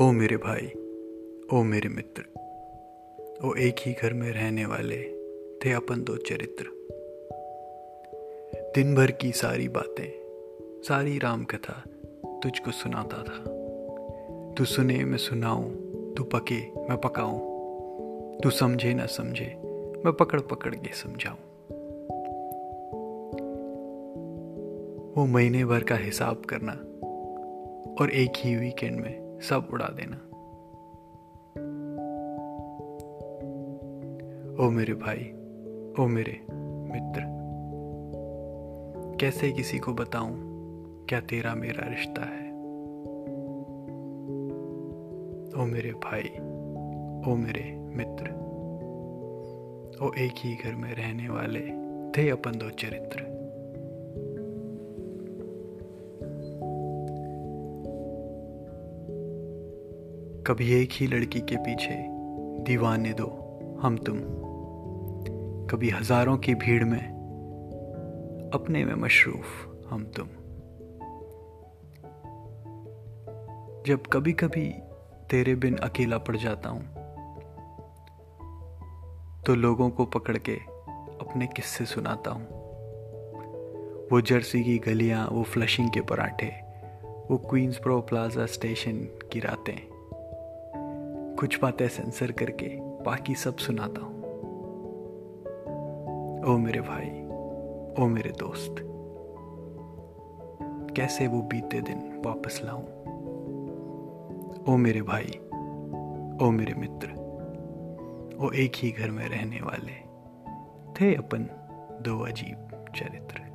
ओ मेरे भाई, ओ मेरे मित्र, ओ एक ही घर में रहने वाले थे अपन दो चरित्र। दिन भर की सारी बातें, सारी राम कथा तुझको सुनाता था। तू सुने, मैं सुनाऊं, तू पके, मैं पकाऊं। तू समझे, ना समझे, मैं पकड़ पकड़ के समझाऊं। वो महीने भर का हिसाब करना और एक ही वीकेंड में सब उड़ा देना। ओ मेरे भाई, ओ मेरे मित्र, कैसे किसी को बताऊँ क्या तेरा मेरा रिश्ता है? ओ मेरे भाई, ओ मेरे मित्र, ओ एक ही घर में रहने वाले थे अपन दो चरित्र। कभी एक ही लड़की के पीछे दीवाने दो, हम तुम। कभी हज़ारों की भीड़ में अपने में मशरूफ, हम तुम। जब कभी कभी तेरे बिन अकेला पड़ जाता हूँ तो लोगों को पकड़ के अपने किस्से सुनाता हूँ। वो जर्सी की गलियाँ, वो फ्लशिंग के पराठे, वो क्वींस प्रो प्लाजा स्टेशन की रातें। कुछ बातें सेंसर करके बाकी सब सुनाता हूँ। ओ मेरे भाई, ओ मेरे दोस्त, कैसे वो बीते दिन वापस लाऊं? ओ मेरे भाई, ओ मेरे मित्र ओ एक ही घर में रहने वाले थे अपन दो अजीब चरित्र।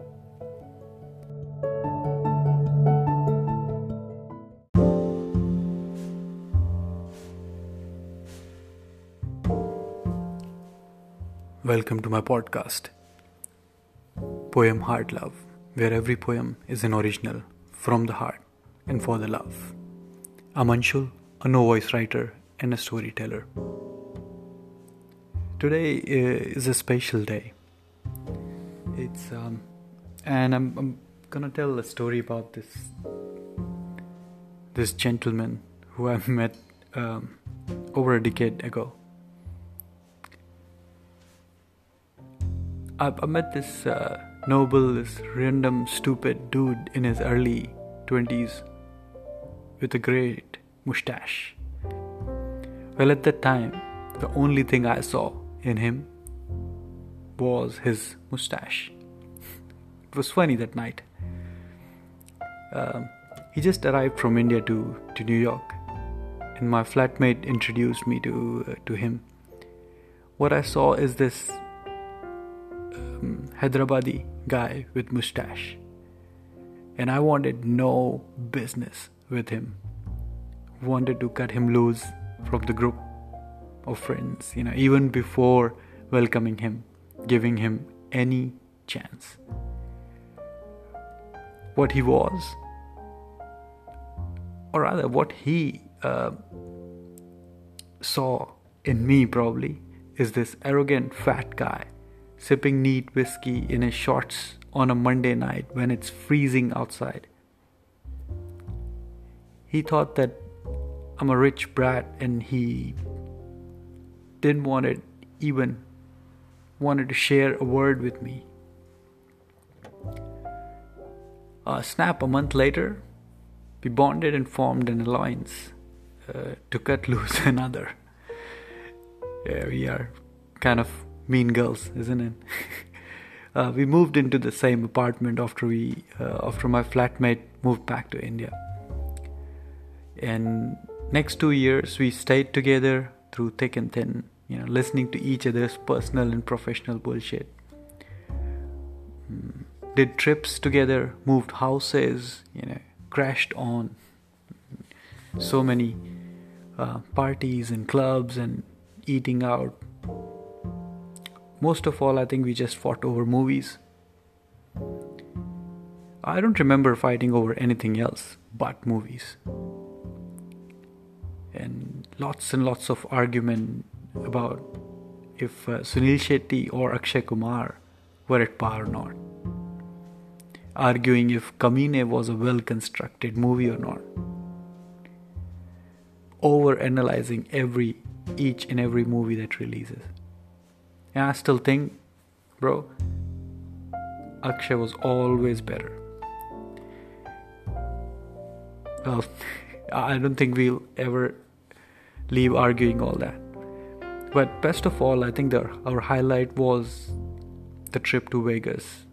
Welcome to my podcast, Poem Heart Love, where every poem is an original from the heart and for the love. I'm Anshul, a no voice writer and a storyteller. Today uh, is a special day. It's um, and I'm, I'm gonna tell a story about this this gentleman who I met um, over a decade ago I, met this uh, noble, this random, stupid dude in his early 20s with a great mustache. Well, at that time, the only thing I saw in him was his mustache. It was funny that night. Um, he just arrived from India to, to New York, and my flatmate introduced me to uh, to him. What I saw is this Hyderabadi guy with mustache. And I wanted no business with him. Wanted to cut him loose from the group of friends, you know, even before welcoming him, giving him any chance. What he was, or rather, what he uh, saw in me probably, is this arrogant fat guy sipping neat whiskey in his shorts on a Monday night when it's freezing outside. He thought that I'm a rich brat and he didn't want it even wanted to share a word with me. Uh, snap a month later, we bonded and formed an alliance uh, to cut loose another. Yeah, we are kind of Mean Girls, isn't it? uh, we moved into the same apartment after we uh, after my flatmate moved back to India. And next two years we stayed together through thick and thin, you know, listening to each other's personal and professional bullshit. Mm. Did trips together, moved houses, you know, crashed on so many uh, parties and clubs and eating out most of all, I think we just fought over movies. I don't remember fighting over anything else but movies. And lots and lots of argument about if uh, Sunil Shetty or Akshay Kumar were at par or not. Arguing if Kaminey was a well constructed movie or not. over analyzing every each and every movie that releases. And I still think, bro, Akshay was always better. Well, I don't think we'll ever leave arguing all that. But best of all, I think the, our highlight was the trip to Vegas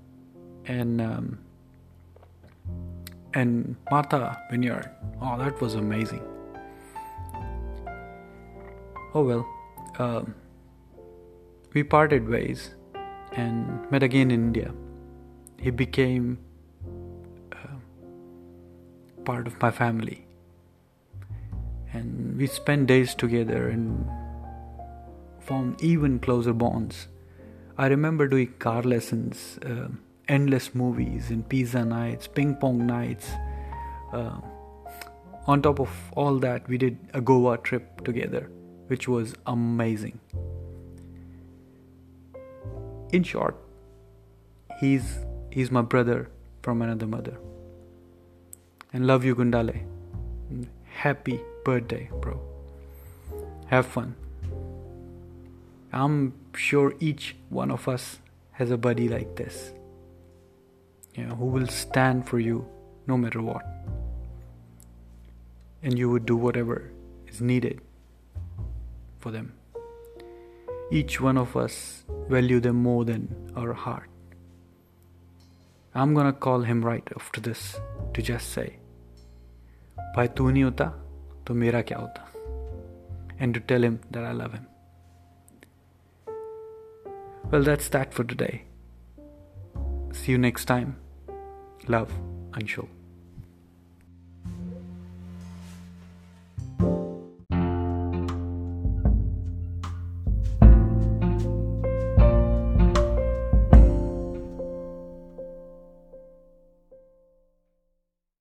and um, and Martha Vineyard. Oh, that was amazing. Oh well, um, we parted ways and met again in India. He became uh, part of my family, and we spent days together and formed even closer bonds. I remember doing car lessons, uh, endless movies, and pizza nights, ping pong nights. Uh, on top of all that, we did a Goa trip together which was amazing. In short, he's he's my brother from another mother. And love you Gundale. Happy birthday, bro. Have fun. I'm sure each one of us has a buddy like this. You know, who will stand for you no matter what. And you would do whatever is needed for them Each one of us value them more than our heart. I'm gonna call him right after this to just say, भाई तू नहीं होता तो मेरा क्या होता and to tell him that I love him. Well, that's that for today. See you next time. Love, Anshul.